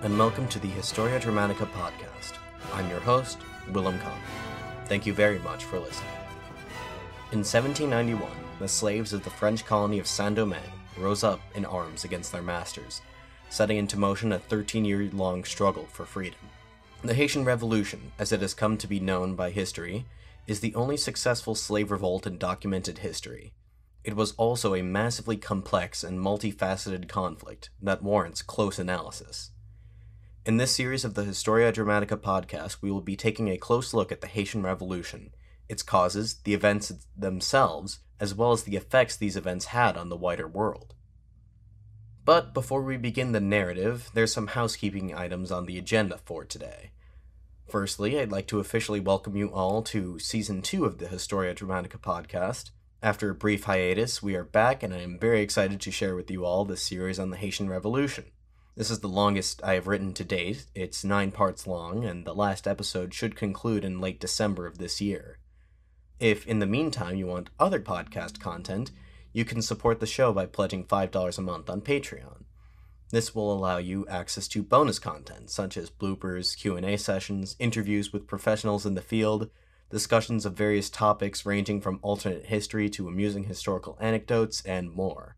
And welcome to the Historia Dramatica podcast. I'm your host, Willem Kahn. Thank you very much for listening. In 1791, the slaves of the French colony of Saint Domingue rose up in arms against their masters, setting into motion a 13 year long struggle for freedom. The Haitian Revolution, as it has come to be known by history, is the only successful slave revolt in documented history. It was also a massively complex and multifaceted conflict that warrants close analysis. In this series of the Historia Dramatica podcast, we will be taking a close look at the Haitian Revolution, its causes, the events themselves, as well as the effects these events had on the wider world. But before we begin the narrative, there's some housekeeping items on the agenda for today. Firstly, I'd like to officially welcome you all to Season 2 of the Historia Dramatica podcast. After a brief hiatus, we are back, and I am very excited to share with you all this series on the Haitian Revolution. This is the longest I have written to date. It's nine parts long, and the last episode should conclude in late December of this year. If in the meantime you want other podcast content, you can support the show by pledging $5 a month on Patreon. This will allow you access to bonus content such as bloopers, Q&A sessions, interviews with professionals in the field, discussions of various topics ranging from alternate history to amusing historical anecdotes, and more.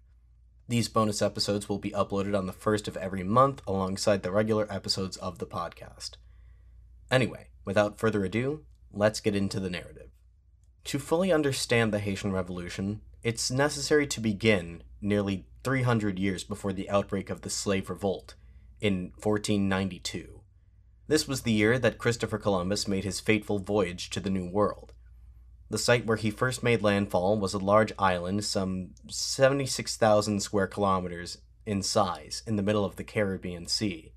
These bonus episodes will be uploaded on the first of every month alongside the regular episodes of the podcast. Anyway, without further ado, let's get into the narrative. To fully understand the Haitian Revolution, it's necessary to begin nearly 300 years before the outbreak of the slave revolt in 1492. This was the year that Christopher Columbus made his fateful voyage to the New World. The site where he first made landfall was a large island some 76,000 square kilometers in size in the middle of the Caribbean Sea.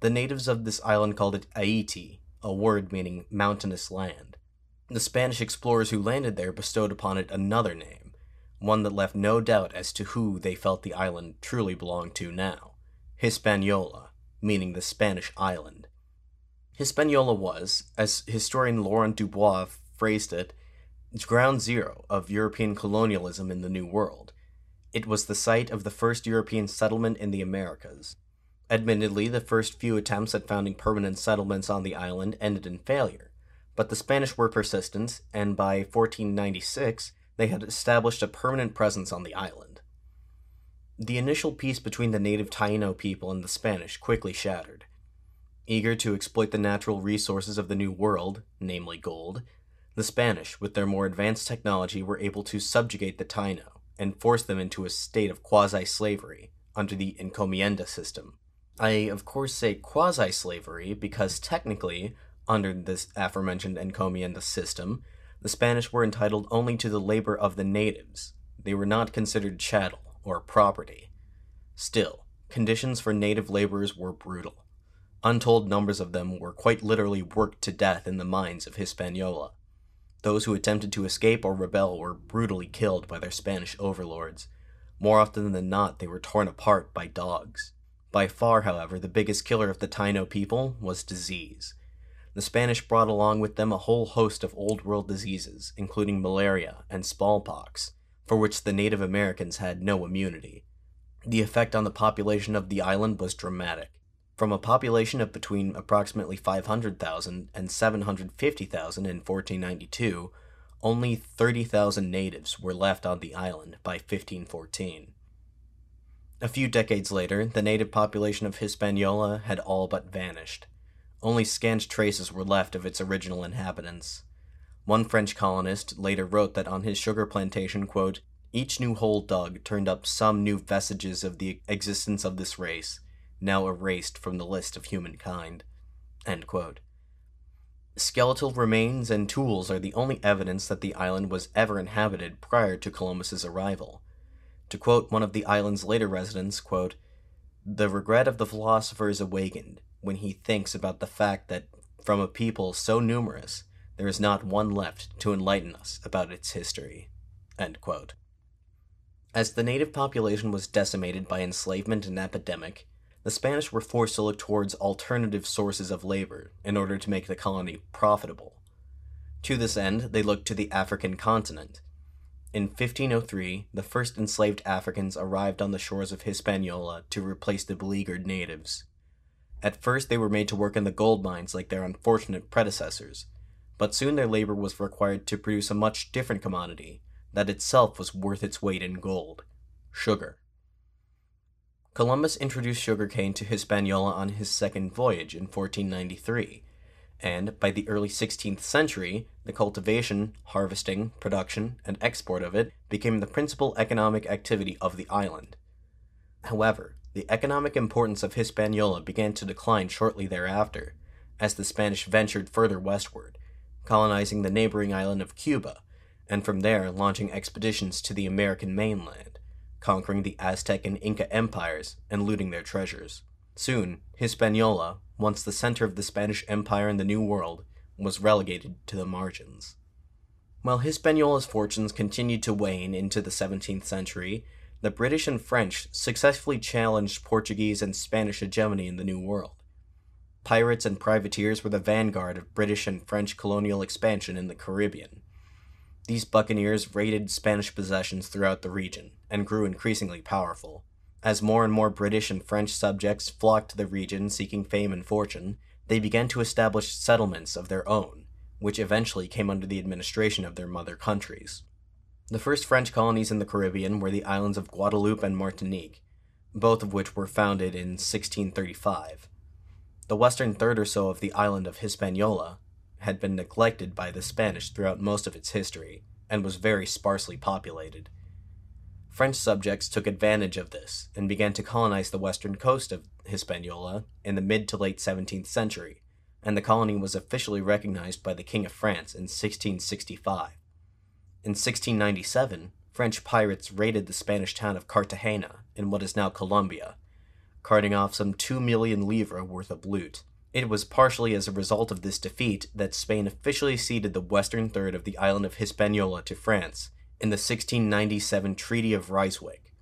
The natives of this island called it Haiti, a word meaning mountainous land. The Spanish explorers who landed there bestowed upon it another name, one that left no doubt as to who they felt the island truly belonged to now Hispaniola, meaning the Spanish island. Hispaniola was, as historian Laurent Dubois phrased it, ground zero of European colonialism in the New World. It was the site of the first European settlement in the Americas. Admittedly, the first few attempts at founding permanent settlements on the island ended in failure, but the Spanish were persistent, and by 1496 they had established a permanent presence on the island. The initial peace between the native Taino people and the Spanish quickly shattered. Eager to exploit the natural resources of the New World, namely gold, the Spanish, with their more advanced technology, were able to subjugate the Taino and force them into a state of quasi slavery under the encomienda system. I, of course, say quasi slavery because technically, under this aforementioned encomienda system, the Spanish were entitled only to the labor of the natives. They were not considered chattel or property. Still, conditions for native laborers were brutal. Untold numbers of them were quite literally worked to death in the mines of Hispaniola. Those who attempted to escape or rebel were brutally killed by their Spanish overlords. More often than not, they were torn apart by dogs. By far, however, the biggest killer of the Taino people was disease. The Spanish brought along with them a whole host of Old World diseases, including malaria and smallpox, for which the Native Americans had no immunity. The effect on the population of the island was dramatic. From a population of between approximately 500,000 and 750,000 in 1492, only 30,000 natives were left on the island by 1514. A few decades later, the native population of Hispaniola had all but vanished. Only scant traces were left of its original inhabitants. One French colonist later wrote that on his sugar plantation, quote, each new hole dug turned up some new vestiges of the existence of this race, now erased from the list of humankind. Skeletal remains and tools are the only evidence that the island was ever inhabited prior to Columbus's arrival. To quote one of the island's later residents, quote, The regret of the philosopher is awakened when he thinks about the fact that from a people so numerous, there is not one left to enlighten us about its history. As the native population was decimated by enslavement and epidemic, the Spanish were forced to look towards alternative sources of labor in order to make the colony profitable. To this end, they looked to the African continent. In 1503, the first enslaved Africans arrived on the shores of Hispaniola to replace the beleaguered natives. At first, they were made to work in the gold mines like their unfortunate predecessors, but soon their labor was required to produce a much different commodity that itself was worth its weight in gold sugar. Columbus introduced sugarcane to Hispaniola on his second voyage in 1493, and by the early 16th century, the cultivation, harvesting, production, and export of it became the principal economic activity of the island. However, the economic importance of Hispaniola began to decline shortly thereafter, as the Spanish ventured further westward, colonizing the neighboring island of Cuba, and from there launching expeditions to the American mainland, conquering the Aztec and Inca empires and looting their treasures. Soon, Hispaniola, once the center of the Spanish Empire in the New World, was relegated to the margins. While Hispaniola's fortunes continued to wane into the 17th century, the British and French successfully challenged Portuguese and Spanish hegemony in the New World. Pirates and privateers were the vanguard of British and French colonial expansion in the Caribbean. These buccaneers raided Spanish possessions throughout the region and grew increasingly powerful. As more and more British and French subjects flocked to the region seeking fame and fortune, they began to establish settlements of their own, which eventually came under the administration of their mother countries. The first French colonies in the Caribbean were the islands of Guadeloupe and Martinique, both of which were founded in 1635. The western third or so of the island of Hispaniola had been neglected by the Spanish throughout most of its history, and was very sparsely populated. French subjects took advantage of this and began to colonize the western coast of Hispaniola in the mid to late 17th century, and the colony was officially recognized by the King of France in 1665. In 1697, French pirates raided the Spanish town of Cartagena in what is now Colombia, carting off some 2 million livres worth of loot. It was partially as a result of this defeat that Spain officially ceded the western third of the island of Hispaniola to France in the 1697 Treaty of Ryswick.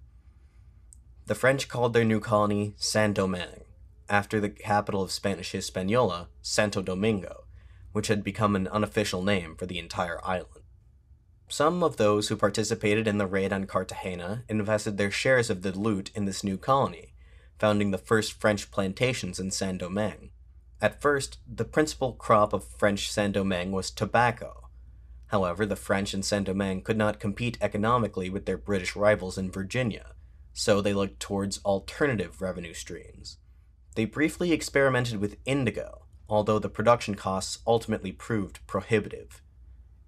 The French called their new colony Saint Domingue, after the capital of Spanish Hispaniola, Santo Domingo, which had become an unofficial name for the entire island. Some of those who participated in the raid on Cartagena invested their shares of the loot in this new colony, founding the first French plantations in Saint Domingue. At first, the principal crop of French Saint Domingue was tobacco, However, the French in Saint Domingue could not compete economically with their British rivals in Virginia, so they looked towards alternative revenue streams. They briefly experimented with indigo, although the production costs ultimately proved prohibitive.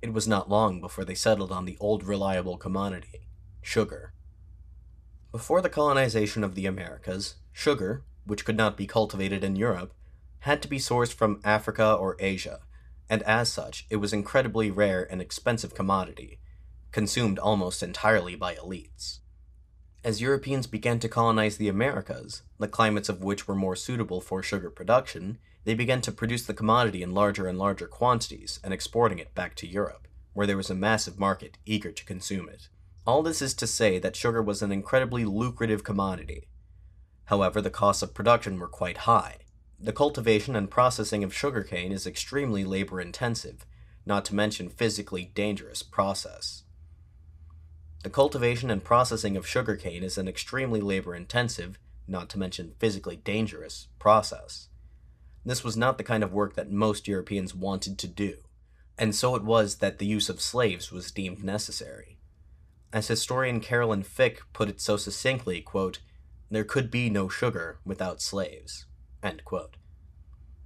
It was not long before they settled on the old reliable commodity sugar. Before the colonization of the Americas, sugar, which could not be cultivated in Europe, had to be sourced from Africa or Asia and as such, it was an incredibly rare and expensive commodity, consumed almost entirely by elites. As Europeans began to colonize the Americas, the climates of which were more suitable for sugar production, they began to produce the commodity in larger and larger quantities and exporting it back to Europe, where there was a massive market eager to consume it. All this is to say that sugar was an incredibly lucrative commodity. However, the costs of production were quite high, the cultivation and processing of sugarcane is extremely labor intensive, not to mention physically dangerous process. The cultivation and processing of sugarcane is an extremely labor intensive, not to mention physically dangerous, process. This was not the kind of work that most Europeans wanted to do, and so it was that the use of slaves was deemed necessary. As historian Carolyn Fick put it so succinctly, quote, there could be no sugar without slaves.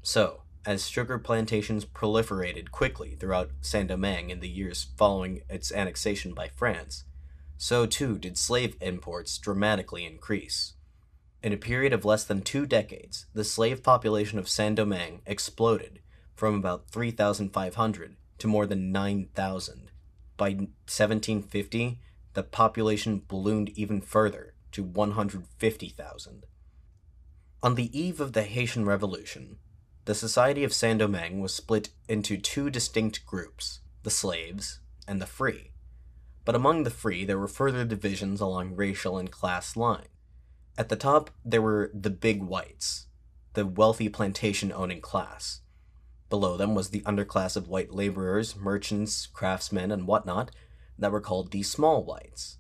So, as sugar plantations proliferated quickly throughout Saint Domingue in the years following its annexation by France, so too did slave imports dramatically increase. In a period of less than two decades, the slave population of Saint Domingue exploded from about 3,500 to more than 9,000. By 1750, the population ballooned even further to 150,000. On the eve of the Haitian Revolution, the Society of Saint Domingue was split into two distinct groups the slaves and the free. But among the free, there were further divisions along racial and class lines. At the top, there were the big whites, the wealthy plantation owning class. Below them was the underclass of white laborers, merchants, craftsmen, and whatnot that were called the small whites.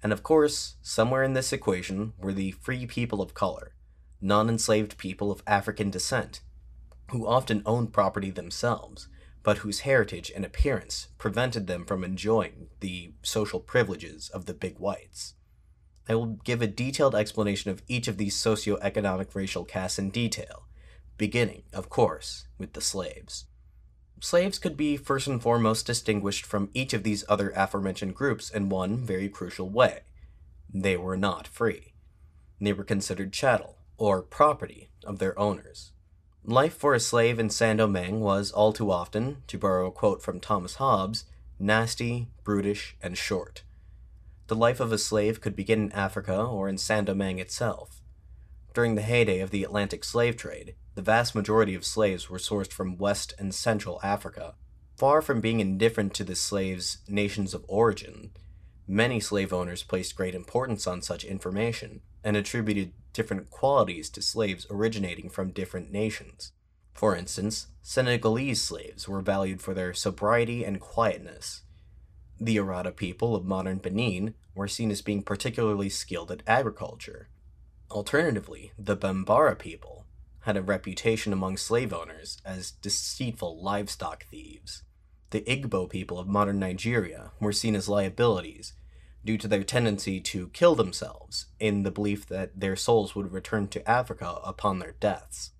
And of course, somewhere in this equation were the free people of color, non enslaved people of African descent, who often owned property themselves, but whose heritage and appearance prevented them from enjoying the social privileges of the big whites. I will give a detailed explanation of each of these socio-economic racial castes in detail, beginning, of course, with the slaves. Slaves could be first and foremost distinguished from each of these other aforementioned groups in one very crucial way. They were not free. They were considered chattel, or property, of their owners. Life for a slave in Saint Domingue was all too often, to borrow a quote from Thomas Hobbes, nasty, brutish, and short. The life of a slave could begin in Africa or in Saint Domingue itself. During the heyday of the Atlantic slave trade, the vast majority of slaves were sourced from West and Central Africa. Far from being indifferent to the slaves' nations of origin, many slave owners placed great importance on such information and attributed different qualities to slaves originating from different nations. For instance, Senegalese slaves were valued for their sobriety and quietness, the Arada people of modern Benin were seen as being particularly skilled at agriculture. Alternatively, the Bambara people had a reputation among slave owners as deceitful livestock thieves. The Igbo people of modern Nigeria were seen as liabilities due to their tendency to kill themselves in the belief that their souls would return to Africa upon their deaths.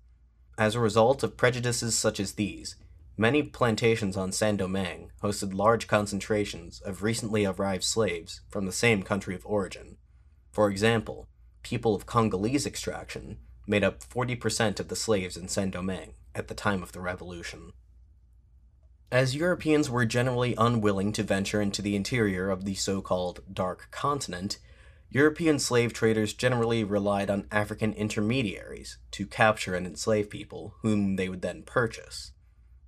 As a result of prejudices such as these, Many plantations on Saint Domingue hosted large concentrations of recently arrived slaves from the same country of origin. For example, people of Congolese extraction made up 40% of the slaves in Saint Domingue at the time of the revolution. As Europeans were generally unwilling to venture into the interior of the so called Dark Continent, European slave traders generally relied on African intermediaries to capture and enslave people, whom they would then purchase.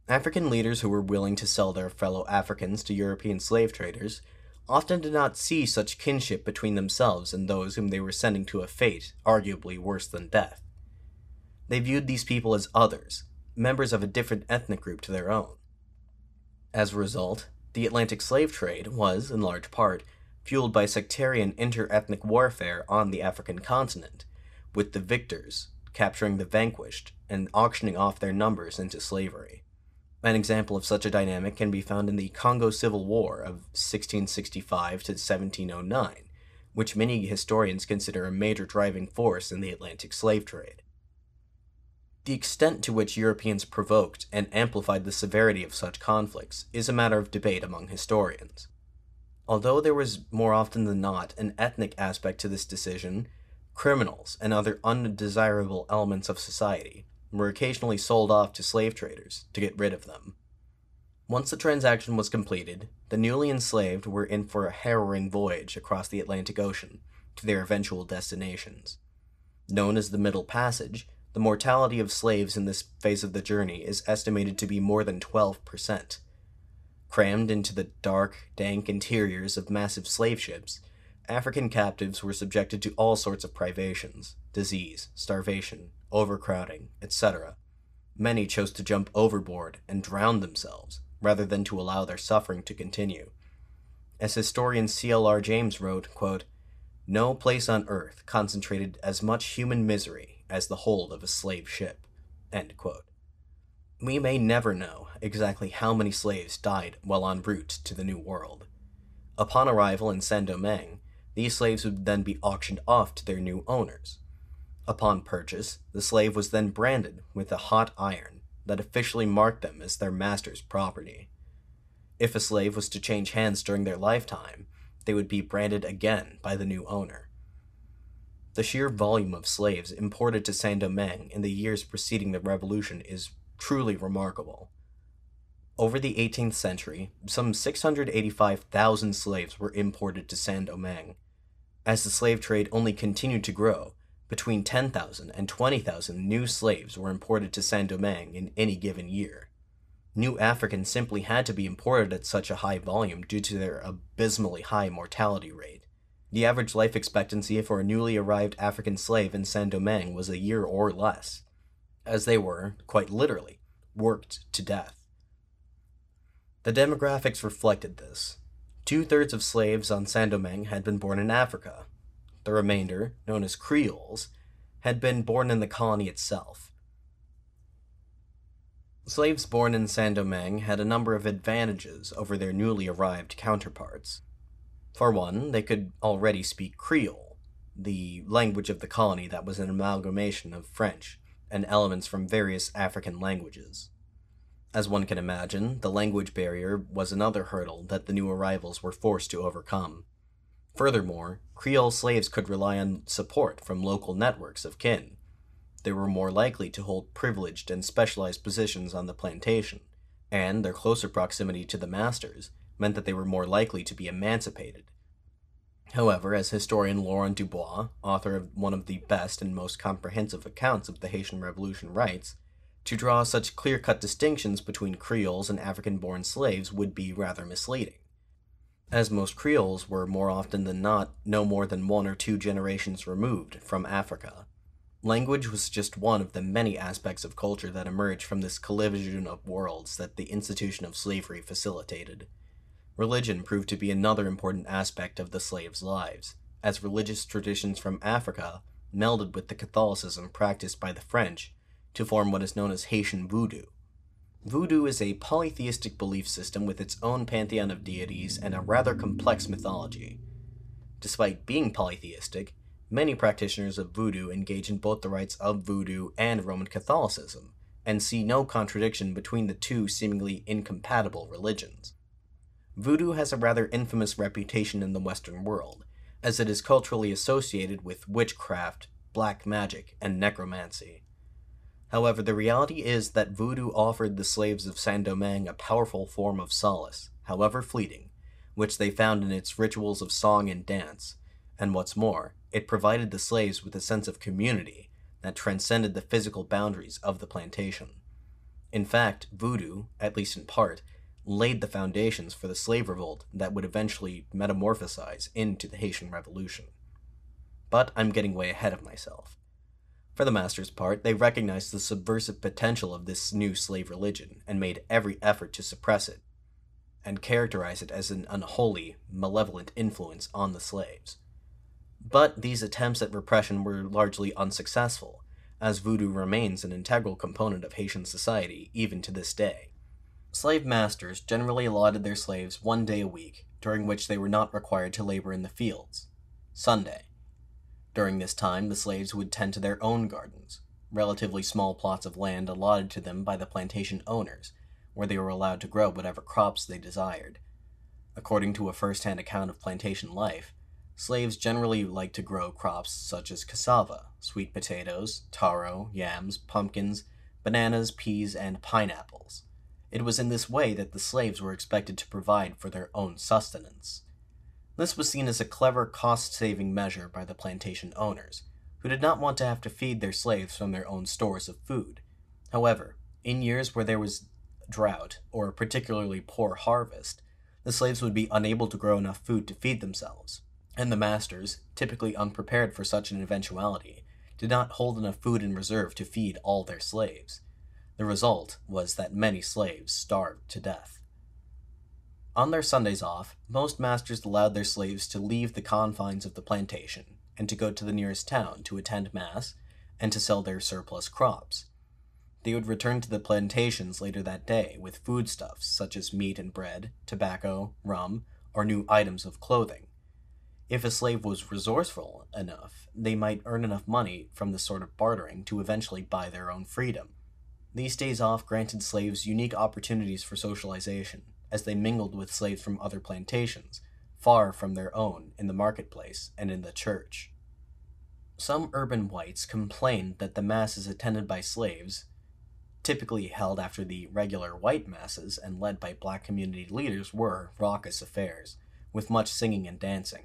African leaders who were willing to sell their fellow Africans to European slave traders often did not see such kinship between themselves and those whom they were sending to a fate arguably worse than death. They viewed these people as others, members of a different ethnic group to their own. As a result, the Atlantic slave trade was, in large part, fueled by sectarian inter-ethnic warfare on the African continent, with the victors capturing the vanquished and auctioning off their numbers into slavery. An example of such a dynamic can be found in the Congo Civil War of 1665 to 1709, which many historians consider a major driving force in the Atlantic slave trade. The extent to which Europeans provoked and amplified the severity of such conflicts is a matter of debate among historians. Although there was more often than not an ethnic aspect to this decision, criminals and other undesirable elements of society were occasionally sold off to slave traders to get rid of them. Once the transaction was completed, the newly enslaved were in for a harrowing voyage across the Atlantic Ocean to their eventual destinations. Known as the Middle Passage, the mortality of slaves in this phase of the journey is estimated to be more than 12%. Crammed into the dark, dank interiors of massive slave ships, African captives were subjected to all sorts of privations disease, starvation, overcrowding, etc. Many chose to jump overboard and drown themselves, rather than to allow their suffering to continue. As historian C.L.R. James wrote, quote, No place on earth concentrated as much human misery as the hold of a slave ship. We may never know exactly how many slaves died while en route to the New World. Upon arrival in Saint Domingue, these slaves would then be auctioned off to their new owners. Upon purchase, the slave was then branded with a hot iron that officially marked them as their master's property. If a slave was to change hands during their lifetime, they would be branded again by the new owner. The sheer volume of slaves imported to Saint Domingue in the years preceding the revolution is truly remarkable. Over the 18th century, some 685,000 slaves were imported to Saint Domingue. As the slave trade only continued to grow, between 10,000 and 20,000 new slaves were imported to Saint Domingue in any given year. New Africans simply had to be imported at such a high volume due to their abysmally high mortality rate. The average life expectancy for a newly arrived African slave in Saint Domingue was a year or less, as they were, quite literally, worked to death. The demographics reflected this. Two thirds of slaves on Saint Domingue had been born in Africa, the remainder, known as Creoles, had been born in the colony itself. Slaves born in Saint Domingue had a number of advantages over their newly arrived counterparts. For one, they could already speak Creole, the language of the colony that was an amalgamation of French and elements from various African languages. As one can imagine, the language barrier was another hurdle that the new arrivals were forced to overcome. Furthermore, Creole slaves could rely on support from local networks of kin. They were more likely to hold privileged and specialized positions on the plantation, and their closer proximity to the masters meant that they were more likely to be emancipated. However, as historian Laurent Dubois, author of one of the best and most comprehensive accounts of the Haitian Revolution, writes, to draw such clear cut distinctions between Creoles and African born slaves would be rather misleading as most Creoles were more often than not no more than one or two generations removed from Africa. Language was just one of the many aspects of culture that emerged from this collision of worlds that the institution of slavery facilitated. Religion proved to be another important aspect of the slaves' lives, as religious traditions from Africa melded with the Catholicism practiced by the French to form what is known as Haitian voodoo, Voodoo is a polytheistic belief system with its own pantheon of deities and a rather complex mythology. Despite being polytheistic, many practitioners of voodoo engage in both the rites of voodoo and Roman Catholicism, and see no contradiction between the two seemingly incompatible religions. Voodoo has a rather infamous reputation in the Western world, as it is culturally associated with witchcraft, black magic, and necromancy. However, the reality is that voodoo offered the slaves of Saint Domingue a powerful form of solace, however fleeting, which they found in its rituals of song and dance, and what's more, it provided the slaves with a sense of community that transcended the physical boundaries of the plantation. In fact, voodoo, at least in part, laid the foundations for the slave revolt that would eventually metamorphosize into the Haitian Revolution. But I'm getting way ahead of myself. For the master's part, they recognized the subversive potential of this new slave religion and made every effort to suppress it and characterize it as an unholy, malevolent influence on the slaves. But these attempts at repression were largely unsuccessful, as voodoo remains an integral component of Haitian society even to this day. Slave masters generally allotted their slaves one day a week, during which they were not required to labor in the fields Sunday. During this time, the slaves would tend to their own gardens, relatively small plots of land allotted to them by the plantation owners, where they were allowed to grow whatever crops they desired. According to a first hand account of plantation life, slaves generally liked to grow crops such as cassava, sweet potatoes, taro, yams, pumpkins, bananas, peas, and pineapples. It was in this way that the slaves were expected to provide for their own sustenance. This was seen as a clever cost saving measure by the plantation owners, who did not want to have to feed their slaves from their own stores of food. However, in years where there was drought or a particularly poor harvest, the slaves would be unable to grow enough food to feed themselves, and the masters, typically unprepared for such an eventuality, did not hold enough food in reserve to feed all their slaves. The result was that many slaves starved to death. On their Sundays off, most masters allowed their slaves to leave the confines of the plantation and to go to the nearest town to attend Mass and to sell their surplus crops. They would return to the plantations later that day with foodstuffs such as meat and bread, tobacco, rum, or new items of clothing. If a slave was resourceful enough, they might earn enough money from this sort of bartering to eventually buy their own freedom. These days off granted slaves unique opportunities for socialization, as they mingled with slaves from other plantations, far from their own, in the marketplace and in the church. Some urban whites complained that the masses attended by slaves, typically held after the regular white masses and led by black community leaders, were raucous affairs, with much singing and dancing.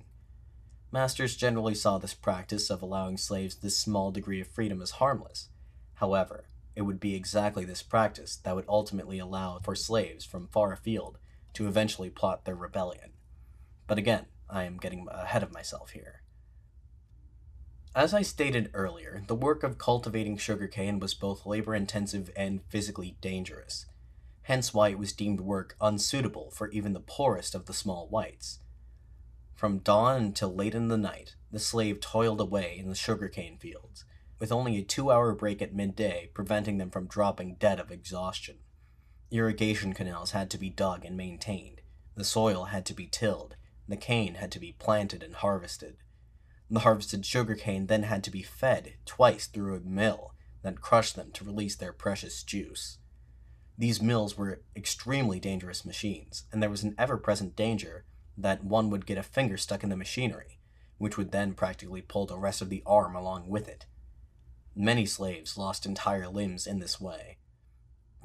Masters generally saw this practice of allowing slaves this small degree of freedom as harmless. However, it would be exactly this practice that would ultimately allow for slaves from far afield to eventually plot their rebellion. But again, I am getting ahead of myself here. As I stated earlier, the work of cultivating sugarcane was both labor intensive and physically dangerous, hence why it was deemed work unsuitable for even the poorest of the small whites. From dawn until late in the night, the slave toiled away in the sugarcane fields, with only a two hour break at midday preventing them from dropping dead of exhaustion. Irrigation canals had to be dug and maintained, the soil had to be tilled, the cane had to be planted and harvested. The harvested sugarcane then had to be fed twice through a mill that crushed them to release their precious juice. These mills were extremely dangerous machines, and there was an ever present danger that one would get a finger stuck in the machinery, which would then practically pull the rest of the arm along with it. Many slaves lost entire limbs in this way.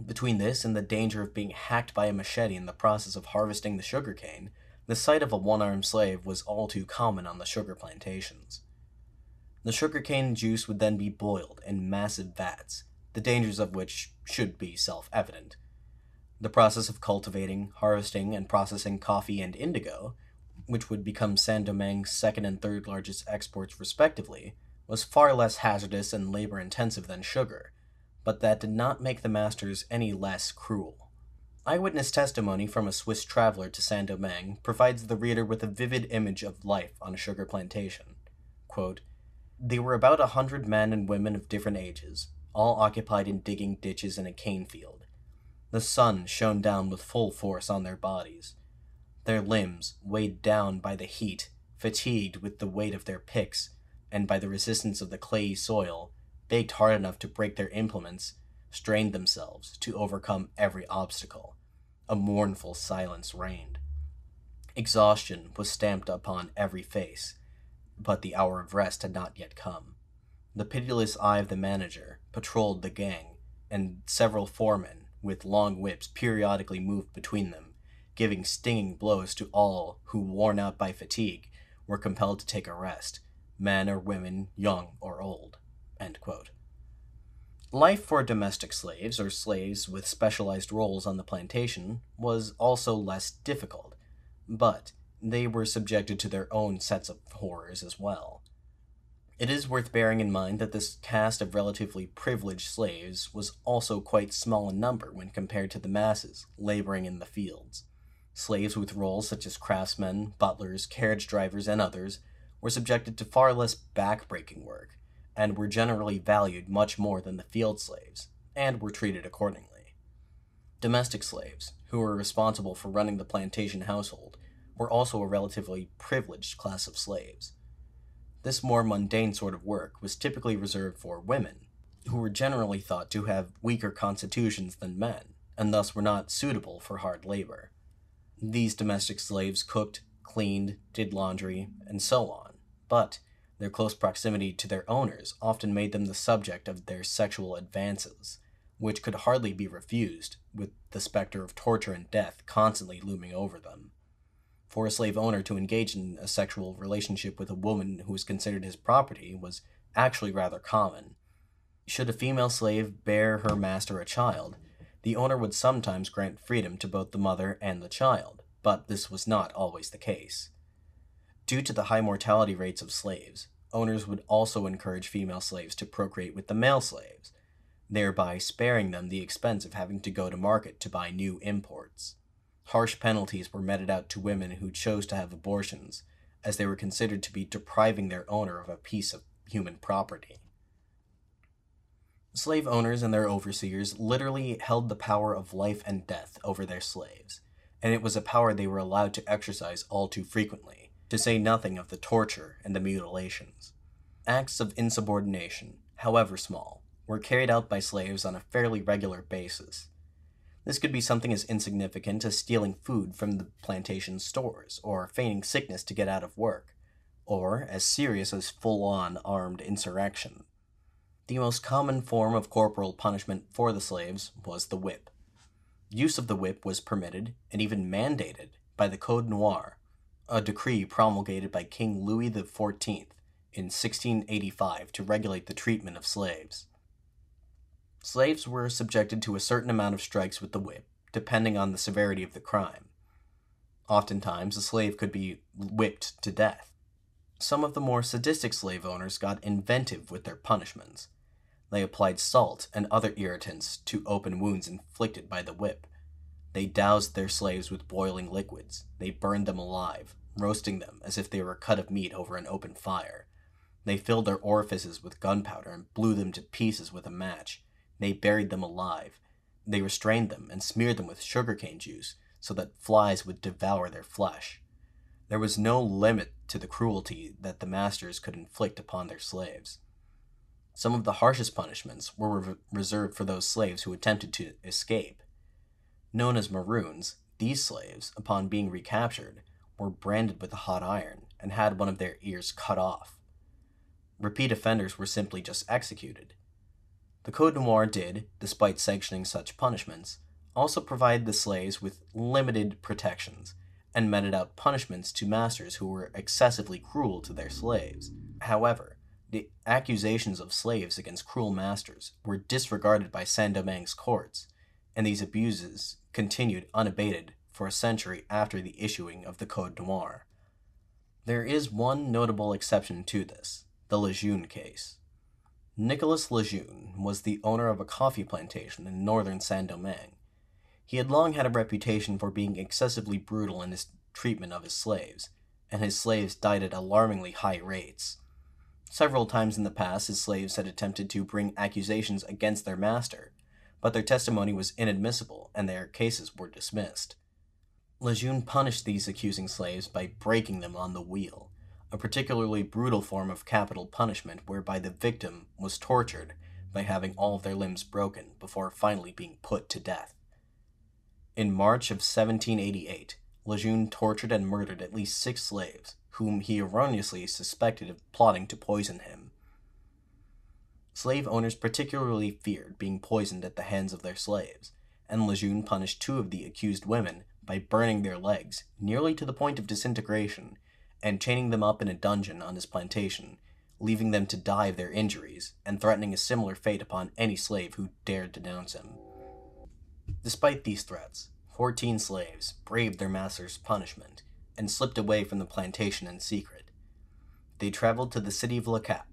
Between this and the danger of being hacked by a machete in the process of harvesting the sugarcane, the sight of a one armed slave was all too common on the sugar plantations. The sugarcane juice would then be boiled in massive vats, the dangers of which should be self evident. The process of cultivating, harvesting, and processing coffee and indigo, which would become Saint Domingue's second and third largest exports respectively, was far less hazardous and labor intensive than sugar, but that did not make the masters any less cruel. Eyewitness testimony from a Swiss traveler to Saint Domingue provides the reader with a vivid image of life on a sugar plantation. Quote, they were about a hundred men and women of different ages, all occupied in digging ditches in a cane field. The sun shone down with full force on their bodies. Their limbs, weighed down by the heat, fatigued with the weight of their picks, and by the resistance of the clayey soil, baked hard enough to break their implements, strained themselves to overcome every obstacle. A mournful silence reigned. Exhaustion was stamped upon every face, but the hour of rest had not yet come. The pitiless eye of the manager patrolled the gang, and several foremen, with long whips, periodically moved between them, giving stinging blows to all who, worn out by fatigue, were compelled to take a rest, men or women, young or old. Life for domestic slaves, or slaves with specialized roles on the plantation, was also less difficult, but they were subjected to their own sets of horrors as well. It is worth bearing in mind that this caste of relatively privileged slaves was also quite small in number when compared to the masses laboring in the fields. Slaves with roles such as craftsmen, butlers, carriage drivers, and others were subjected to far less back-breaking work, and were generally valued much more than the field slaves, and were treated accordingly. Domestic slaves, who were responsible for running the plantation household, were also a relatively privileged class of slaves. This more mundane sort of work was typically reserved for women, who were generally thought to have weaker constitutions than men, and thus were not suitable for hard labor. These domestic slaves cooked, cleaned, did laundry, and so on, but their close proximity to their owners often made them the subject of their sexual advances, which could hardly be refused, with the specter of torture and death constantly looming over them for a slave owner to engage in a sexual relationship with a woman who was considered his property was actually rather common. Should a female slave bear her master a child, the owner would sometimes grant freedom to both the mother and the child, but this was not always the case. Due to the high mortality rates of slaves, owners would also encourage female slaves to procreate with the male slaves, thereby sparing them the expense of having to go to market to buy new imports. Harsh penalties were meted out to women who chose to have abortions, as they were considered to be depriving their owner of a piece of human property. Slave owners and their overseers literally held the power of life and death over their slaves, and it was a power they were allowed to exercise all too frequently, to say nothing of the torture and the mutilations. Acts of insubordination, however small, were carried out by slaves on a fairly regular basis, this could be something as insignificant as stealing food from the plantation stores, or feigning sickness to get out of work, or as serious as full on armed insurrection. The most common form of corporal punishment for the slaves was the whip. Use of the whip was permitted, and even mandated, by the Code Noir, a decree promulgated by King Louis XIV in 1685 to regulate the treatment of slaves. Slaves were subjected to a certain amount of strikes with the whip, depending on the severity of the crime. Oftentimes, a slave could be whipped to death. Some of the more sadistic slave owners got inventive with their punishments. They applied salt and other irritants to open wounds inflicted by the whip. They doused their slaves with boiling liquids. They burned them alive, roasting them as if they were a cut of meat over an open fire. They filled their orifices with gunpowder and blew them to pieces with a match. They buried them alive. They restrained them and smeared them with sugarcane juice so that flies would devour their flesh. There was no limit to the cruelty that the masters could inflict upon their slaves. Some of the harshest punishments were re- reserved for those slaves who attempted to escape. Known as Maroons, these slaves, upon being recaptured, were branded with a hot iron and had one of their ears cut off. Repeat offenders were simply just executed. The Code Noir did, despite sanctioning such punishments, also provide the slaves with limited protections and meted out punishments to masters who were excessively cruel to their slaves. However, the accusations of slaves against cruel masters were disregarded by Saint Domingue's courts, and these abuses continued unabated for a century after the issuing of the Code Noir. There is one notable exception to this the Lejeune case. Nicolas Lejeune was the owner of a coffee plantation in northern Saint Domingue. He had long had a reputation for being excessively brutal in his treatment of his slaves, and his slaves died at alarmingly high rates. Several times in the past, his slaves had attempted to bring accusations against their master, but their testimony was inadmissible and their cases were dismissed. Lejeune punished these accusing slaves by breaking them on the wheel, a particularly brutal form of capital punishment whereby the victim was tortured by having all of their limbs broken before finally being put to death. In March of 1788, Lejeune tortured and murdered at least six slaves, whom he erroneously suspected of plotting to poison him. Slave owners particularly feared being poisoned at the hands of their slaves, and Lejeune punished two of the accused women by burning their legs nearly to the point of disintegration and chaining them up in a dungeon on his plantation, leaving them to die of their injuries, and threatening a similar fate upon any slave who dared denounce him. Despite these threats, fourteen slaves braved their master's punishment and slipped away from the plantation in secret. They traveled to the city of Le Cap,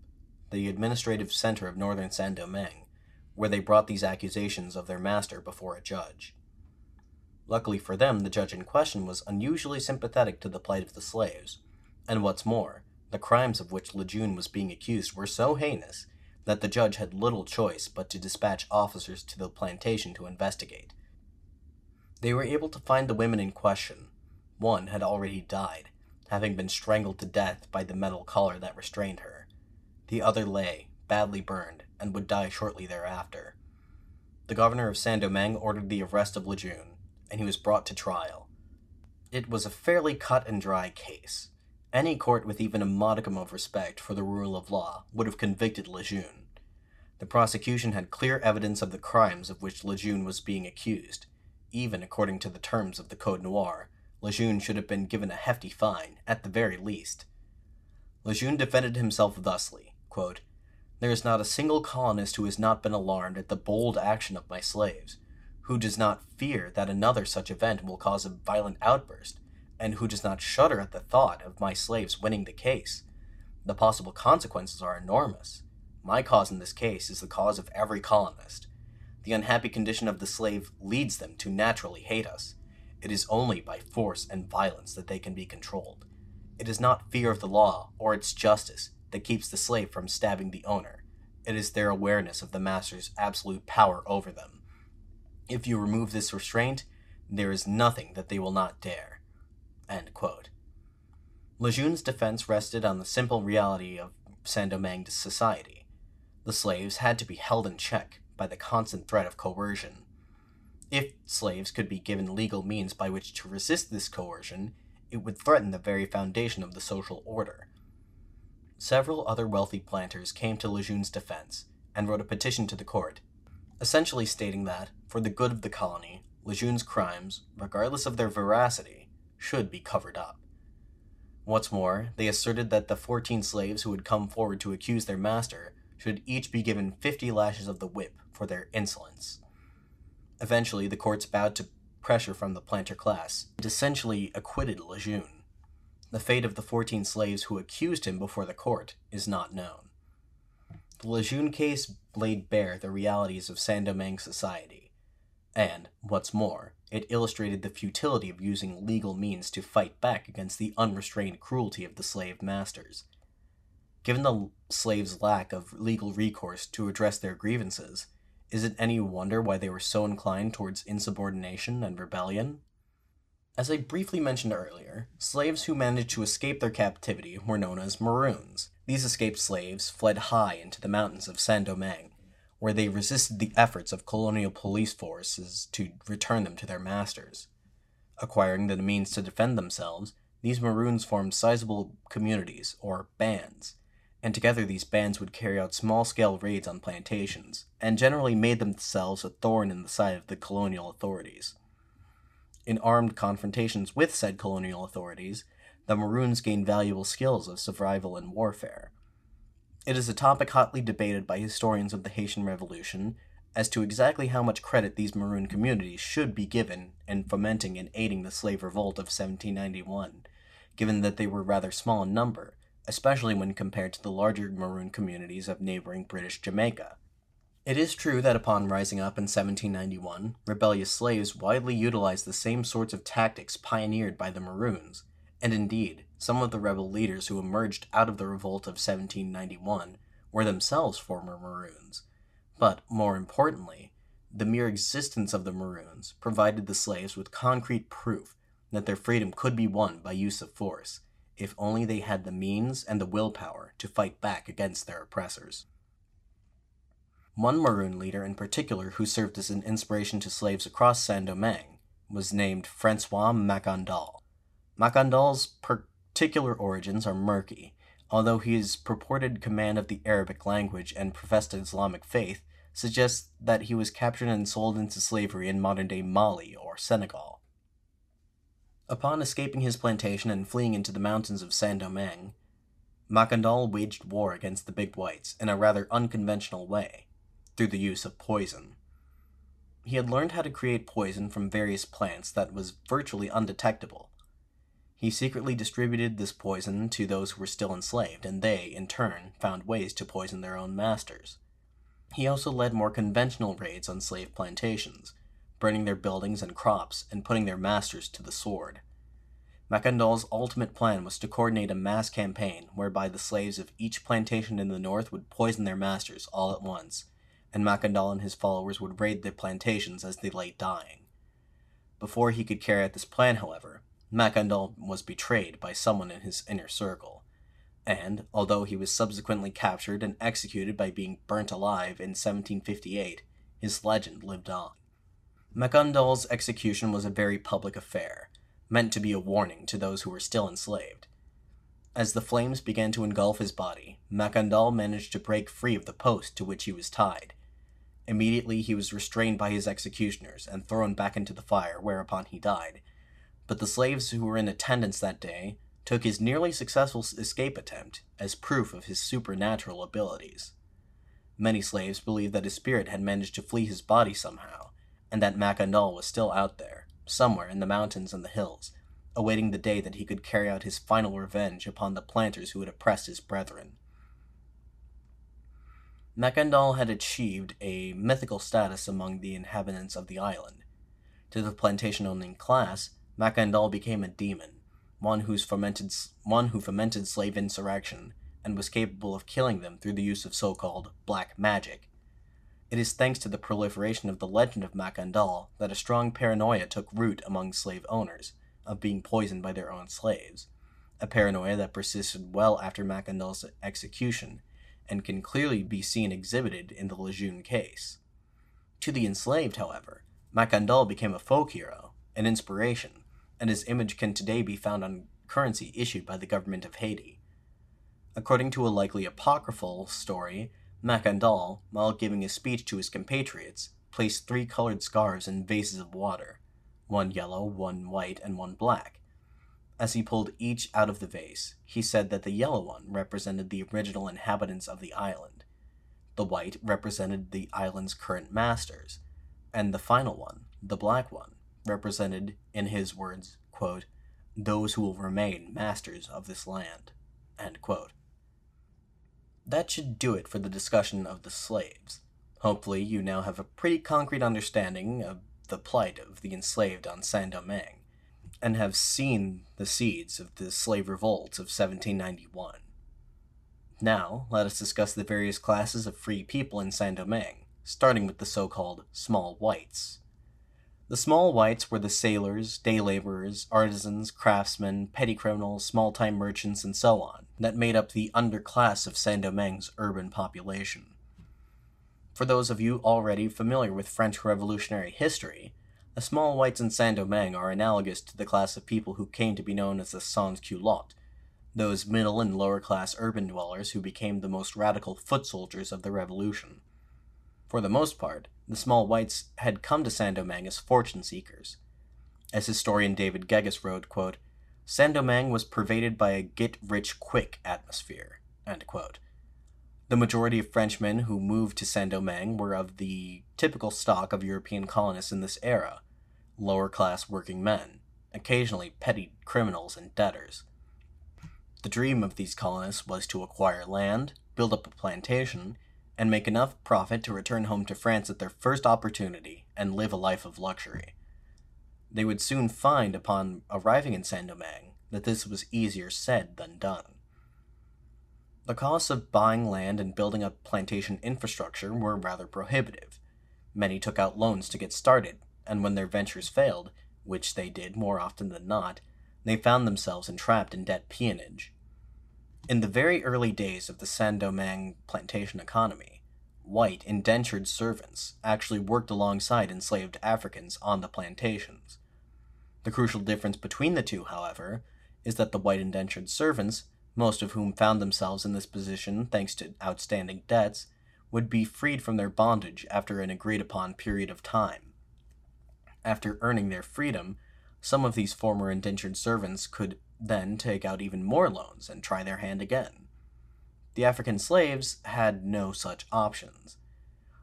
the administrative center of northern Saint Domingue, where they brought these accusations of their master before a judge. Luckily for them, the judge in question was unusually sympathetic to the plight of the slaves, and what's more, the crimes of which Lejeune was being accused were so heinous that the judge had little choice but to dispatch officers to the plantation to investigate. They were able to find the women in question. One had already died, having been strangled to death by the metal collar that restrained her. The other lay, badly burned, and would die shortly thereafter. The governor of Saint Domingue ordered the arrest of Lejeune, and he was brought to trial. It was a fairly cut and dry case. Any court with even a modicum of respect for the rule of law would have convicted Lejeune. The prosecution had clear evidence of the crimes of which Lejeune was being accused. Even according to the terms of the Code Noir, Lejeune should have been given a hefty fine, at the very least. Lejeune defended himself thusly quote, There is not a single colonist who has not been alarmed at the bold action of my slaves, who does not fear that another such event will cause a violent outburst, and who does not shudder at the thought of my slaves winning the case. The possible consequences are enormous. My cause in this case is the cause of every colonist. The unhappy condition of the slave leads them to naturally hate us. It is only by force and violence that they can be controlled. It is not fear of the law or its justice that keeps the slave from stabbing the owner. It is their awareness of the master's absolute power over them. If you remove this restraint, there is nothing that they will not dare. Lejeune's defense rested on the simple reality of Saint Domingue society. The slaves had to be held in check by the constant threat of coercion. If slaves could be given legal means by which to resist this coercion, it would threaten the very foundation of the social order. Several other wealthy planters came to Lejeune's defense and wrote a petition to the court, essentially stating that, for the good of the colony, Lejeune's crimes, regardless of their veracity, should be covered up. What's more, they asserted that the 14 slaves who had come forward to accuse their master should each be given 50 lashes of the whip for their insolence. Eventually, the courts bowed to pressure from the planter class and essentially acquitted Lejeune. The fate of the 14 slaves who accused him before the court is not known. The Lejeune case laid bare the realities of Saint Domingue society, and, what's more, it illustrated the futility of using legal means to fight back against the unrestrained cruelty of the slave masters. Given the slaves' lack of legal recourse to address their grievances, is it any wonder why they were so inclined towards insubordination and rebellion? As I briefly mentioned earlier, slaves who managed to escape their captivity were known as Maroons. These escaped slaves fled high into the mountains of Saint Domingue, where they resisted the efforts of colonial police forces to return them to their masters. Acquiring the means to defend themselves, these Maroons formed sizable communities, or bands, and together these bands would carry out small scale raids on plantations, and generally made themselves a thorn in the side of the colonial authorities. In armed confrontations with said colonial authorities, the Maroons gained valuable skills of survival and warfare. It is a topic hotly debated by historians of the Haitian Revolution as to exactly how much credit these Maroon communities should be given in fomenting and aiding the slave revolt of 1791, given that they were rather small in number especially when compared to the larger Maroon communities of neighboring British Jamaica. It is true that upon rising up in 1791, rebellious slaves widely utilized the same sorts of tactics pioneered by the Maroons, and indeed, some of the rebel leaders who emerged out of the revolt of 1791 were themselves former Maroons. But, more importantly, the mere existence of the Maroons provided the slaves with concrete proof that their freedom could be won by use of force, if only they had the means and the willpower to fight back against their oppressors. One Maroon leader in particular who served as an inspiration to slaves across Saint Domingue was named Francois Macandal. Macandal's particular origins are murky, although his purported command of the Arabic language and professed Islamic faith suggests that he was captured and sold into slavery in modern day Mali or Senegal. Upon escaping his plantation and fleeing into the mountains of Saint Domingue, Macandal waged war against the Big Whites in a rather unconventional way, through the use of poison. He had learned how to create poison from various plants that was virtually undetectable. He secretly distributed this poison to those who were still enslaved, and they, in turn, found ways to poison their own masters. He also led more conventional raids on slave plantations, burning their buildings and crops, and putting their masters to the sword. Macandal's ultimate plan was to coordinate a mass campaign whereby the slaves of each plantation in the north would poison their masters all at once, and Macandal and his followers would raid the plantations as they lay dying. Before he could carry out this plan, however, Macandal was betrayed by someone in his inner circle, and, although he was subsequently captured and executed by being burnt alive in 1758, his legend lived on. Macandal's execution was a very public affair, meant to be a warning to those who were still enslaved. As the flames began to engulf his body, Macandal managed to break free of the post to which he was tied. Immediately he was restrained by his executioners and thrown back into the fire, whereupon he died. But the slaves who were in attendance that day took his nearly successful escape attempt as proof of his supernatural abilities. Many slaves believed that his spirit had managed to flee his body somehow, and that Macandal was still out there, somewhere in the mountains and the hills, awaiting the day that he could carry out his final revenge upon the planters who had oppressed his brethren. Macandal had achieved a mythical status among the inhabitants of the island. To the plantation-owning class, Macandal became a demon, one, who's fomented, one who fomented slave insurrection and was capable of killing them through the use of so-called black magic, it is thanks to the proliferation of the legend of Macandal that a strong paranoia took root among slave owners of being poisoned by their own slaves, a paranoia that persisted well after Macandal's execution and can clearly be seen exhibited in the Lejeune case. To the enslaved, however, Macandal became a folk hero, an inspiration, and his image can today be found on currency issued by the government of Haiti. According to a likely apocryphal story, Macandal, while giving a speech to his compatriots, placed three colored scarves in vases of water, one yellow, one white, and one black. As he pulled each out of the vase, he said that the yellow one represented the original inhabitants of the island, the white represented the island's current masters, and the final one, the black one, represented, in his words, quote, those who will remain masters of this land. That should do it for the discussion of the slaves. Hopefully, you now have a pretty concrete understanding of the plight of the enslaved on Saint Domingue, and have seen the seeds of the slave revolt of 1791. Now, let us discuss the various classes of free people in Saint Domingue, starting with the so called small whites. The small whites were the sailors, day laborers, artisans, craftsmen, petty criminals, small time merchants, and so on, that made up the underclass of Saint Domingue's urban population. For those of you already familiar with French Revolutionary history, the small whites in Saint Domingue are analogous to the class of people who came to be known as the sans culottes, those middle and lower class urban dwellers who became the most radical foot soldiers of the revolution. For the most part, the small whites had come to Saint Domingue as fortune seekers. As historian David Geggus wrote, quote, Domingue was pervaded by a get rich quick atmosphere. The majority of Frenchmen who moved to Saint Domingue were of the typical stock of European colonists in this era lower class working men, occasionally petty criminals and debtors. The dream of these colonists was to acquire land, build up a plantation, and make enough profit to return home to France at their first opportunity and live a life of luxury. They would soon find, upon arriving in Saint Domingue, that this was easier said than done. The costs of buying land and building up plantation infrastructure were rather prohibitive. Many took out loans to get started, and when their ventures failed, which they did more often than not, they found themselves entrapped in debt peonage. In the very early days of the Saint Domingue plantation economy, white indentured servants actually worked alongside enslaved Africans on the plantations. The crucial difference between the two, however, is that the white indentured servants, most of whom found themselves in this position thanks to outstanding debts, would be freed from their bondage after an agreed upon period of time. After earning their freedom, some of these former indentured servants could then take out even more loans and try their hand again. The African slaves had no such options.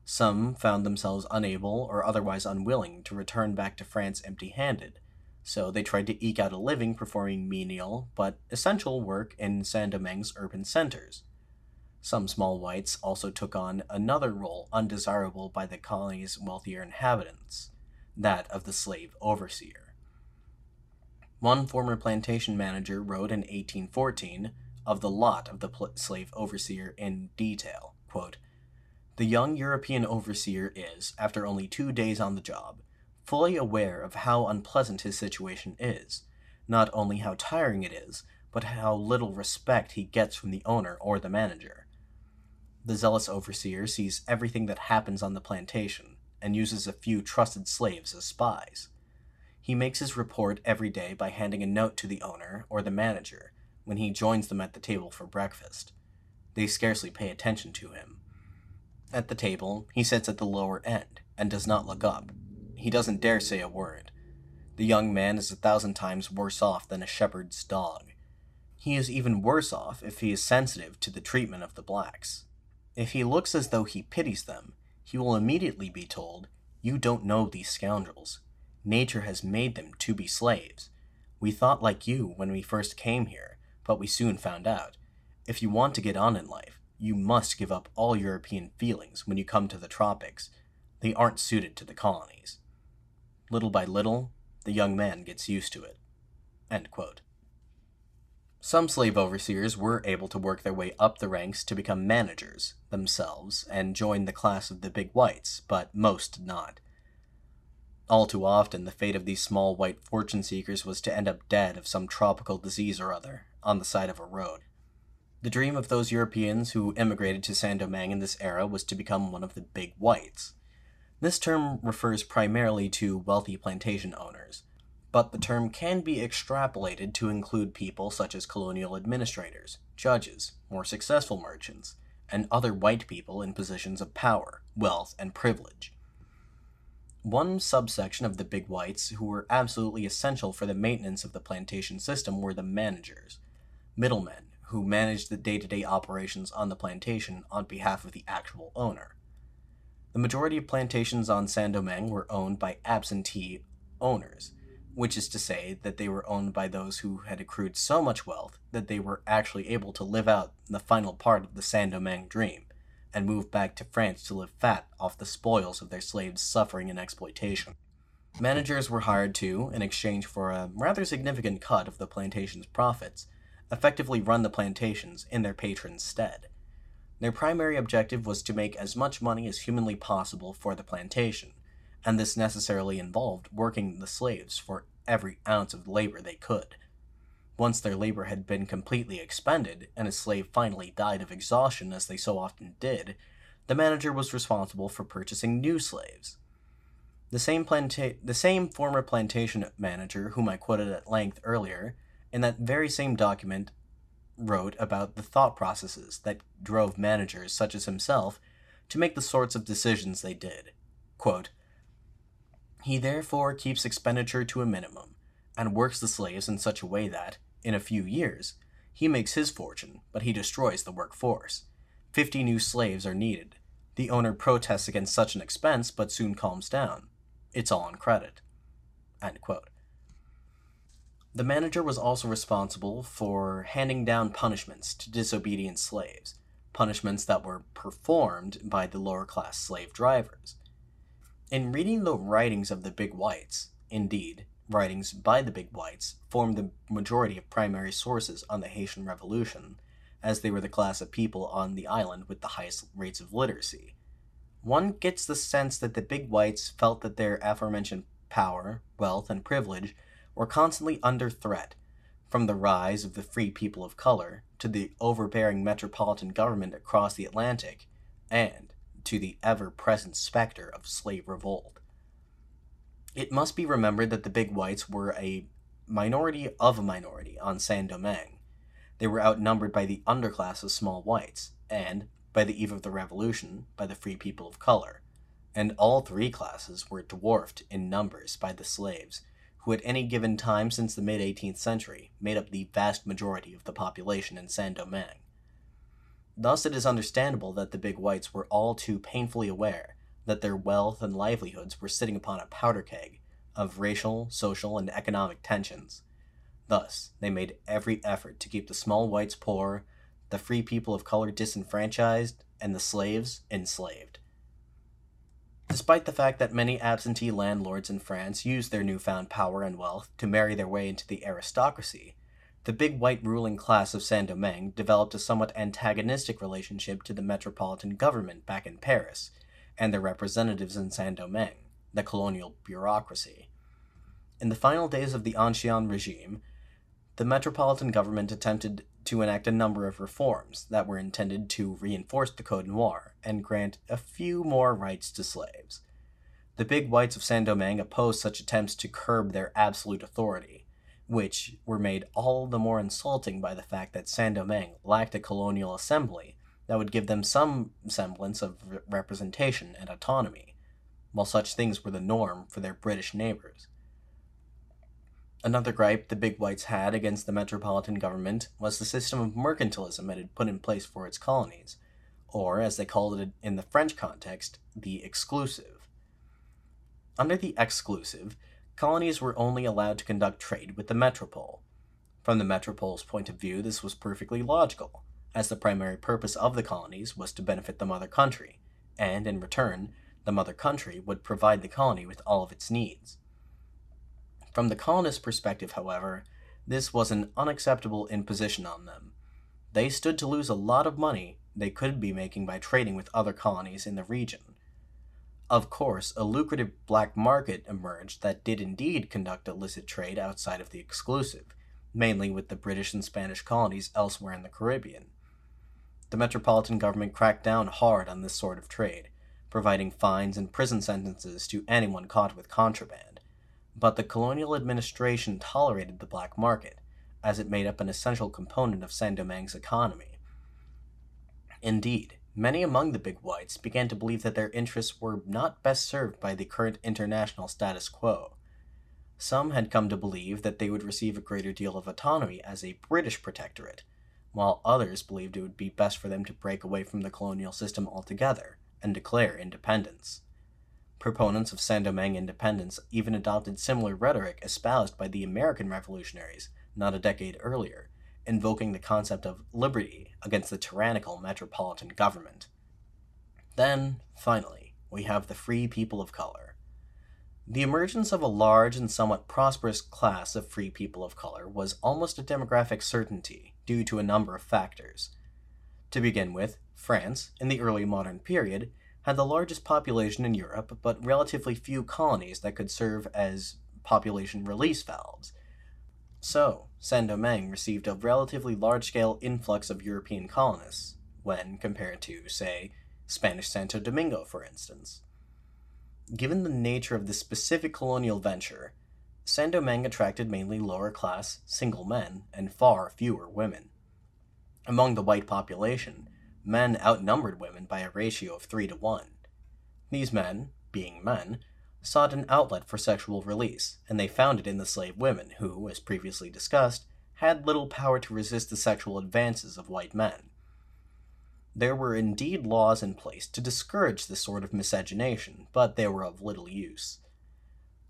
Some found themselves unable or otherwise unwilling to return back to France empty handed, so they tried to eke out a living performing menial but essential work in Saint Domingue's urban centers. Some small whites also took on another role undesirable by the colony's wealthier inhabitants that of the slave overseer. One former plantation manager wrote in 1814 of the lot of the slave overseer in detail quote, The young European overseer is, after only two days on the job, fully aware of how unpleasant his situation is, not only how tiring it is, but how little respect he gets from the owner or the manager. The zealous overseer sees everything that happens on the plantation and uses a few trusted slaves as spies. He makes his report every day by handing a note to the owner or the manager when he joins them at the table for breakfast. They scarcely pay attention to him. At the table, he sits at the lower end and does not look up. He doesn't dare say a word. The young man is a thousand times worse off than a shepherd's dog. He is even worse off if he is sensitive to the treatment of the blacks. If he looks as though he pities them, he will immediately be told, You don't know these scoundrels. Nature has made them to be slaves. We thought like you when we first came here, but we soon found out. If you want to get on in life, you must give up all European feelings when you come to the tropics. They aren't suited to the colonies. Little by little, the young man gets used to it. Some slave overseers were able to work their way up the ranks to become managers themselves and join the class of the big whites, but most did not. All too often, the fate of these small white fortune seekers was to end up dead of some tropical disease or other, on the side of a road. The dream of those Europeans who immigrated to Saint Domingue in this era was to become one of the big whites. This term refers primarily to wealthy plantation owners, but the term can be extrapolated to include people such as colonial administrators, judges, more successful merchants, and other white people in positions of power, wealth, and privilege one subsection of the big whites who were absolutely essential for the maintenance of the plantation system were the managers, middlemen who managed the day to day operations on the plantation on behalf of the actual owner. The majority of plantations on Saint Domingue were owned by absentee owners, which is to say that they were owned by those who had accrued so much wealth that they were actually able to live out the final part of the Saint Domingue dream and moved back to France to live fat off the spoils of their slaves' suffering and exploitation. Managers were hired to, in exchange for a rather significant cut of the plantation's profits, effectively run the plantations in their patron's stead. Their primary objective was to make as much money as humanly possible for the plantation, and this necessarily involved working the slaves for every ounce of labor they could. Once their labor had been completely expended, and a slave finally died of exhaustion as they so often did, the manager was responsible for purchasing new slaves. The same, planta- the same former plantation manager, whom I quoted at length earlier, in that very same document wrote about the thought processes that drove managers such as himself to make the sorts of decisions they did. Quote, he therefore keeps expenditure to a minimum, and works the slaves in such a way that, in a few years, he makes his fortune, but he destroys the workforce. Fifty new slaves are needed. The owner protests against such an expense, but soon calms down. It's all on credit. The manager was also responsible for handing down punishments to disobedient slaves, punishments that were performed by the lower class slave drivers. In reading the writings of the Big Whites, indeed, writings by the Big Whites form the majority of primary sources on the Haitian Revolution, as they were the class of people on the island with the highest rates of literacy. One gets the sense that the Big Whites felt that their aforementioned power, wealth, and privilege were constantly under threat, from the rise of the free people of color to the overbearing metropolitan government across the Atlantic, and to the ever present specter of slave revolt. It must be remembered that the big whites were a minority of a minority on Saint Domingue. They were outnumbered by the underclass of small whites, and, by the eve of the Revolution, by the free people of color. And all three classes were dwarfed in numbers by the slaves, who at any given time since the mid 18th century made up the vast majority of the population in Saint Domingue. Thus, it is understandable that the big whites were all too painfully aware that their wealth and livelihoods were sitting upon a powder keg of racial, social, and economic tensions. Thus, they made every effort to keep the small whites poor, the free people of color disenfranchised, and the slaves enslaved. Despite the fact that many absentee landlords in France used their newfound power and wealth to marry their way into the aristocracy, the big white ruling class of Saint Domingue developed a somewhat antagonistic relationship to the metropolitan government back in Paris and their representatives in Saint Domingue, the colonial bureaucracy. In the final days of the Ancien regime, the metropolitan government attempted to enact a number of reforms that were intended to reinforce the Code Noir and grant a few more rights to slaves. The big whites of Saint Domingue opposed such attempts to curb their absolute authority, which were made all the more insulting by the fact that Saint Domingue lacked a colonial assembly that would give them some semblance of representation and autonomy, while such things were the norm for their British neighbors. Another gripe the big whites had against the metropolitan government was the system of mercantilism it had put in place for its colonies, or, as they called it in the French context, the exclusive. Under the exclusive, colonies were only allowed to conduct trade with the metropole. From the metropole's point of view, this was perfectly logical, as the primary purpose of the colonies was to benefit the mother country, and in return, the mother country would provide the colony with all of its needs. From the colonists' perspective, however, this was an unacceptable imposition on them. They stood to lose a lot of money they could be making by trading with other colonies in the region. Of course, a lucrative black market emerged that did indeed conduct illicit trade outside of the exclusive, mainly with the British and Spanish colonies elsewhere in the Caribbean. The metropolitan government cracked down hard on this sort of trade, providing fines and prison sentences to anyone caught with contraband but the colonial administration tolerated the black market, as it made up an essential component of Saint Domingue's economy. Indeed, many among the big whites began to believe that their interests were not best served by the current international status quo. Some had come to believe that they would receive a greater deal of autonomy as a British protectorate, while others believed it would be best for them to break away from the colonial system altogether and declare independence. Proponents of Saint Domingue independence even adopted similar rhetoric espoused by the American revolutionaries not a decade earlier, invoking the concept of liberty against the tyrannical metropolitan government. Then, finally, we have the free people of color. The emergence of a large and somewhat prosperous class of free people of color was almost a demographic certainty due to a number of factors. To begin with, France, in the early modern period, had the largest population in Europe, but relatively few colonies that could serve as population release valves. So, Saint Domingue received a relatively large scale influx of European colonists, when compared to, say, Spanish Santo Domingo, for instance. Given the nature of this specific colonial venture, Saint Domingue attracted mainly lower class, single men, and far fewer women. Among the white population, men outnumbered women by a ratio of 3 to 1. These men, being men, sought an outlet for sexual release, and they found it in the slave women, who, as previously discussed, had little power to resist the sexual advances of white men. There were indeed laws in place to discourage this sort of miscegenation, but they were of little use.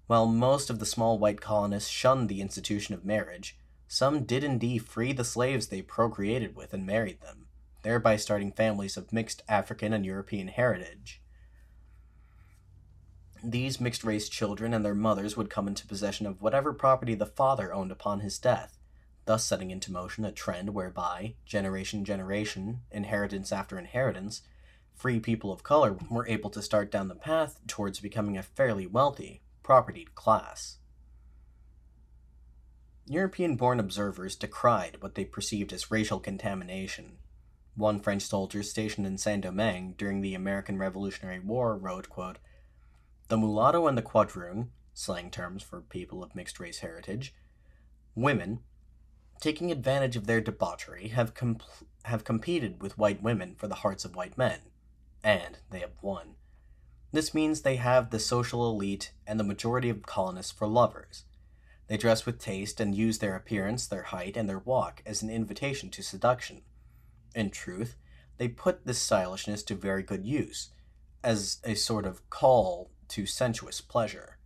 While most of the small white colonists shunned the institution of marriage, some did indeed free the slaves they procreated with and married them, thereby starting families of mixed African and European heritage. These mixed race children and their mothers would come into possession of whatever property the father owned upon his death, thus setting into motion a trend whereby, generation generation, inheritance after inheritance, free people of color were able to start down the path towards becoming a fairly wealthy, propertied class. European born observers decried what they perceived as racial contamination. One French soldier stationed in Saint Domingue during the American Revolutionary War wrote, quote, The mulatto and the quadroon, slang terms for people of mixed race heritage, women, taking advantage of their debauchery, have, have competed with white women for the hearts of white men, and they have won. This means they have the social elite and the majority of colonists for lovers. They dress with taste and use their appearance, their height, and their walk as an invitation to seduction. In truth, they put this stylishness to very good use, as a sort of call to sensuous pleasure.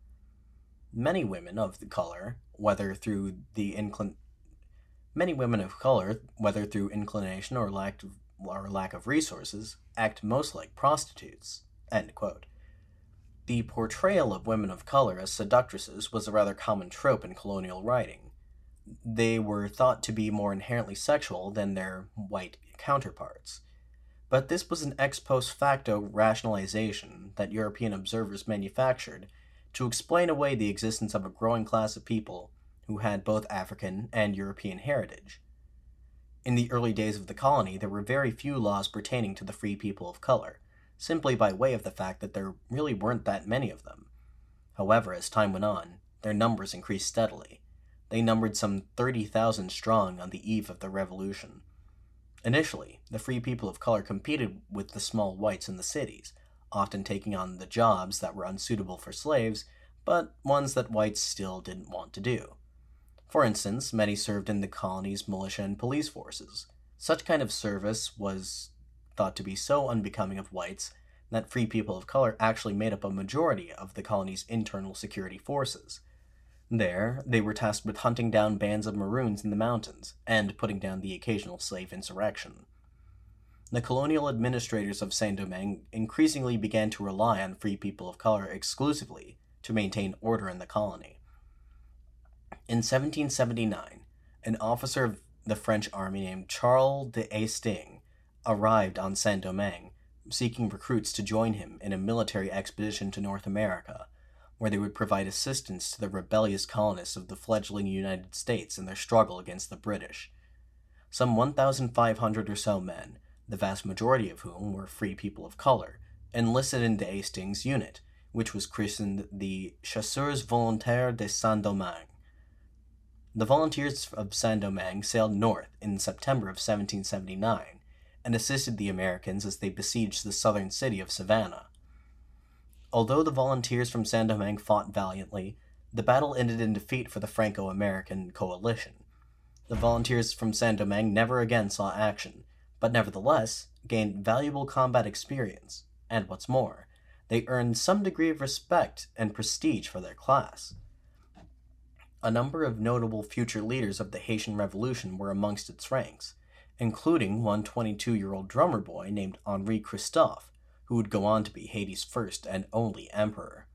Many women of the color, whether through the inclin Many women of color, whether through inclination or lack of, or lack of resources, act most like prostitutes. The portrayal of women of color as seductresses was a rather common trope in colonial writing. They were thought to be more inherently sexual than their white counterparts. But this was an ex post facto rationalization that European observers manufactured to explain away the existence of a growing class of people who had both African and European heritage. In the early days of the colony, there were very few laws pertaining to the free people of color, simply by way of the fact that there really weren't that many of them. However, as time went on, their numbers increased steadily. They numbered some 30,000 strong on the eve of the Revolution. Initially, the free people of color competed with the small whites in the cities, often taking on the jobs that were unsuitable for slaves, but ones that whites still didn't want to do. For instance, many served in the colony's militia and police forces. Such kind of service was thought to be so unbecoming of whites that free people of color actually made up a majority of the colony's internal security forces. There, they were tasked with hunting down bands of Maroons in the mountains and putting down the occasional slave insurrection. The colonial administrators of Saint Domingue increasingly began to rely on free people of color exclusively to maintain order in the colony. In 1779, an officer of the French army named Charles d'Estaing arrived on Saint Domingue, seeking recruits to join him in a military expedition to North America, where they would provide assistance to the rebellious colonists of the fledgling United States in their struggle against the British. Some 1,500 or so men, the vast majority of whom were free people of color, enlisted in d'Estaing's unit, which was christened the Chasseurs Volontaires de Saint Domingue. The volunteers of Saint Domingue sailed north in September of 1779 and assisted the Americans as they besieged the southern city of Savannah. Although the volunteers from Saint Domingue fought valiantly, the battle ended in defeat for the Franco American coalition. The volunteers from Saint Domingue never again saw action, but nevertheless gained valuable combat experience, and what's more, they earned some degree of respect and prestige for their class. A number of notable future leaders of the Haitian Revolution were amongst its ranks, including one 22 year old drummer boy named Henri Christophe, who would go on to be Haiti's first and only emperor.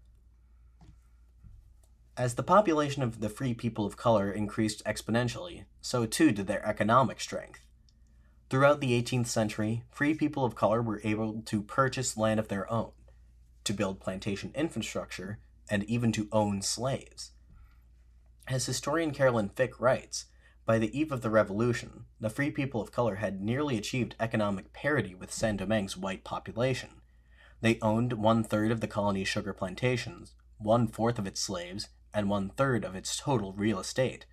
As the population of the free people of color increased exponentially, so too did their economic strength. Throughout the 18th century, free people of color were able to purchase land of their own, to build plantation infrastructure, and even to own slaves. As historian Carolyn Fick writes, by the eve of the Revolution, the free people of color had nearly achieved economic parity with Saint Domingue's white population. They owned one third of the colony's sugar plantations, one fourth of its slaves, and one third of its total real estate.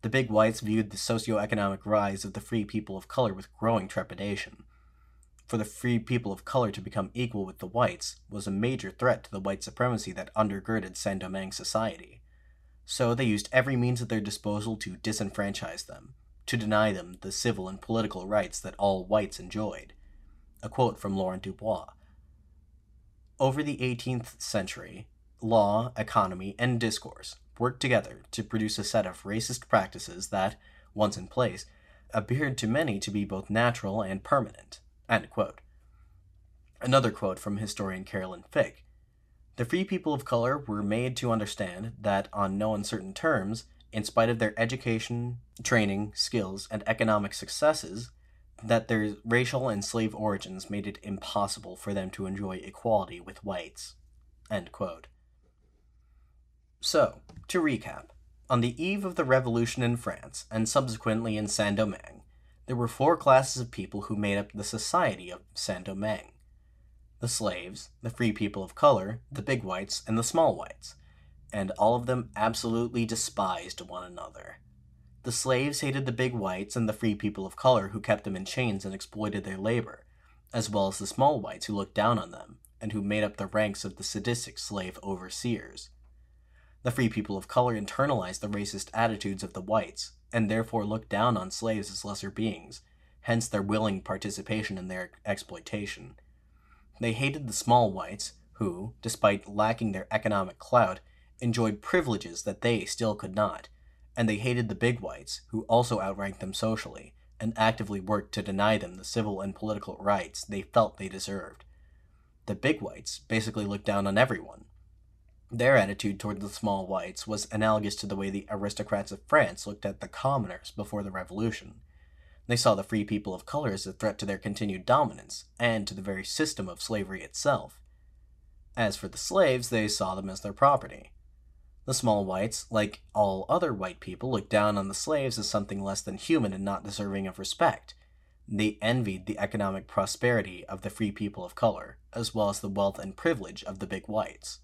The big whites viewed the socio-economic rise of the free people of color with growing trepidation. For the free people of color to become equal with the whites was a major threat to the white supremacy that undergirded Saint Domingue society so they used every means at their disposal to disenfranchise them, to deny them the civil and political rights that all whites enjoyed. A quote from Laurent Dubois Over the 18th century, law, economy, and discourse worked together to produce a set of racist practices that, once in place, appeared to many to be both natural and permanent. Another quote from historian Carolyn Fick the free people of color were made to understand that, on no uncertain terms, in spite of their education, training, skills, and economic successes, that their racial and slave origins made it impossible for them to enjoy equality with whites. So, to recap, on the eve of the revolution in France, and subsequently in Saint Domingue, there were four classes of people who made up the society of Saint Domingue the slaves, the free people of color, the big whites, and the small whites, and all of them absolutely despised one another. The slaves hated the big whites and the free people of color who kept them in chains and exploited their labor, as well as the small whites who looked down on them and who made up the ranks of the sadistic slave overseers. The free people of color internalized the racist attitudes of the whites and therefore looked down on slaves as lesser beings, hence their willing participation in their exploitation. They hated the small whites, who, despite lacking their economic clout, enjoyed privileges that they still could not, and they hated the big whites, who also outranked them socially, and actively worked to deny them the civil and political rights they felt they deserved. The big whites basically looked down on everyone. Their attitude toward the small whites was analogous to the way the aristocrats of France looked at the commoners before the Revolution. They saw the free people of color as a threat to their continued dominance, and to the very system of slavery itself. As for the slaves, they saw them as their property. The small whites, like all other white people, looked down on the slaves as something less than human and not deserving of respect. They envied the economic prosperity of the free people of color, as well as the wealth and privilege of the big whites.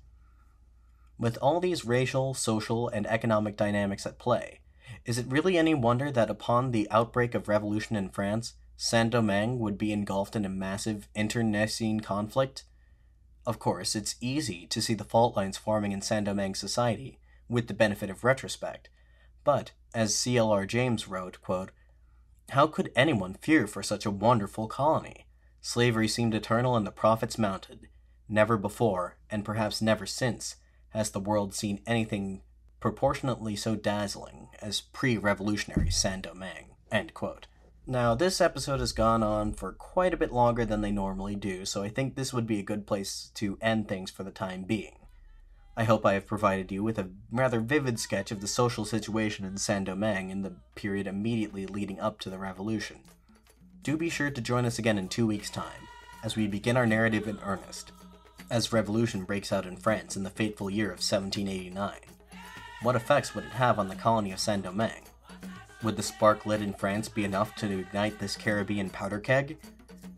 With all these racial, social, and economic dynamics at play, is it really any wonder that upon the outbreak of revolution in France, Saint Domingue would be engulfed in a massive internecine conflict? Of course, it's easy to see the fault lines forming in Saint Domingue society, with the benefit of retrospect. But, as C.L.R. James wrote, quote, How could anyone fear for such a wonderful colony? Slavery seemed eternal and the profits mounted. Never before, and perhaps never since, has the world seen anything proportionately so dazzling as pre-revolutionary Saint-Domingue. Now, this episode has gone on for quite a bit longer than they normally do, so I think this would be a good place to end things for the time being. I hope I have provided you with a rather vivid sketch of the social situation in Saint-Domingue in the period immediately leading up to the revolution. Do be sure to join us again in two weeks' time, as we begin our narrative in earnest, as revolution breaks out in France in the fateful year of 1789. What effects would it have on the colony of Saint Domingue? Would the spark lit in France be enough to ignite this Caribbean powder keg?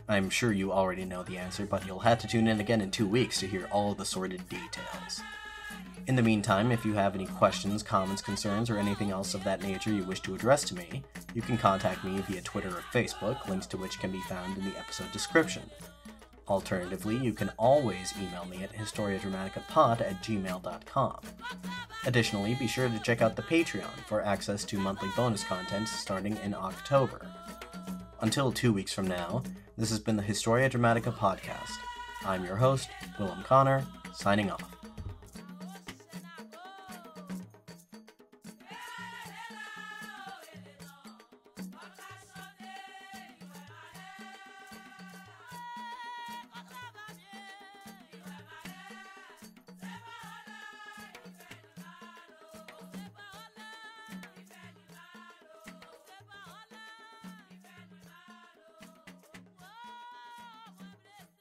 I'm sure you already know the answer, but you'll have to tune in again in two weeks to hear all of the sordid details. In the meantime, if you have any questions, comments, concerns, or anything else of that nature you wish to address to me, you can contact me via Twitter or Facebook, links to which can be found in the episode description. Alternatively, you can always email me at historiadramaticapod at gmail.com. Additionally, be sure to check out the Patreon for access to monthly bonus content starting in October. Until two weeks from now, this has been the Historia Dramatica podcast. I'm your host, Willem Connor, signing off.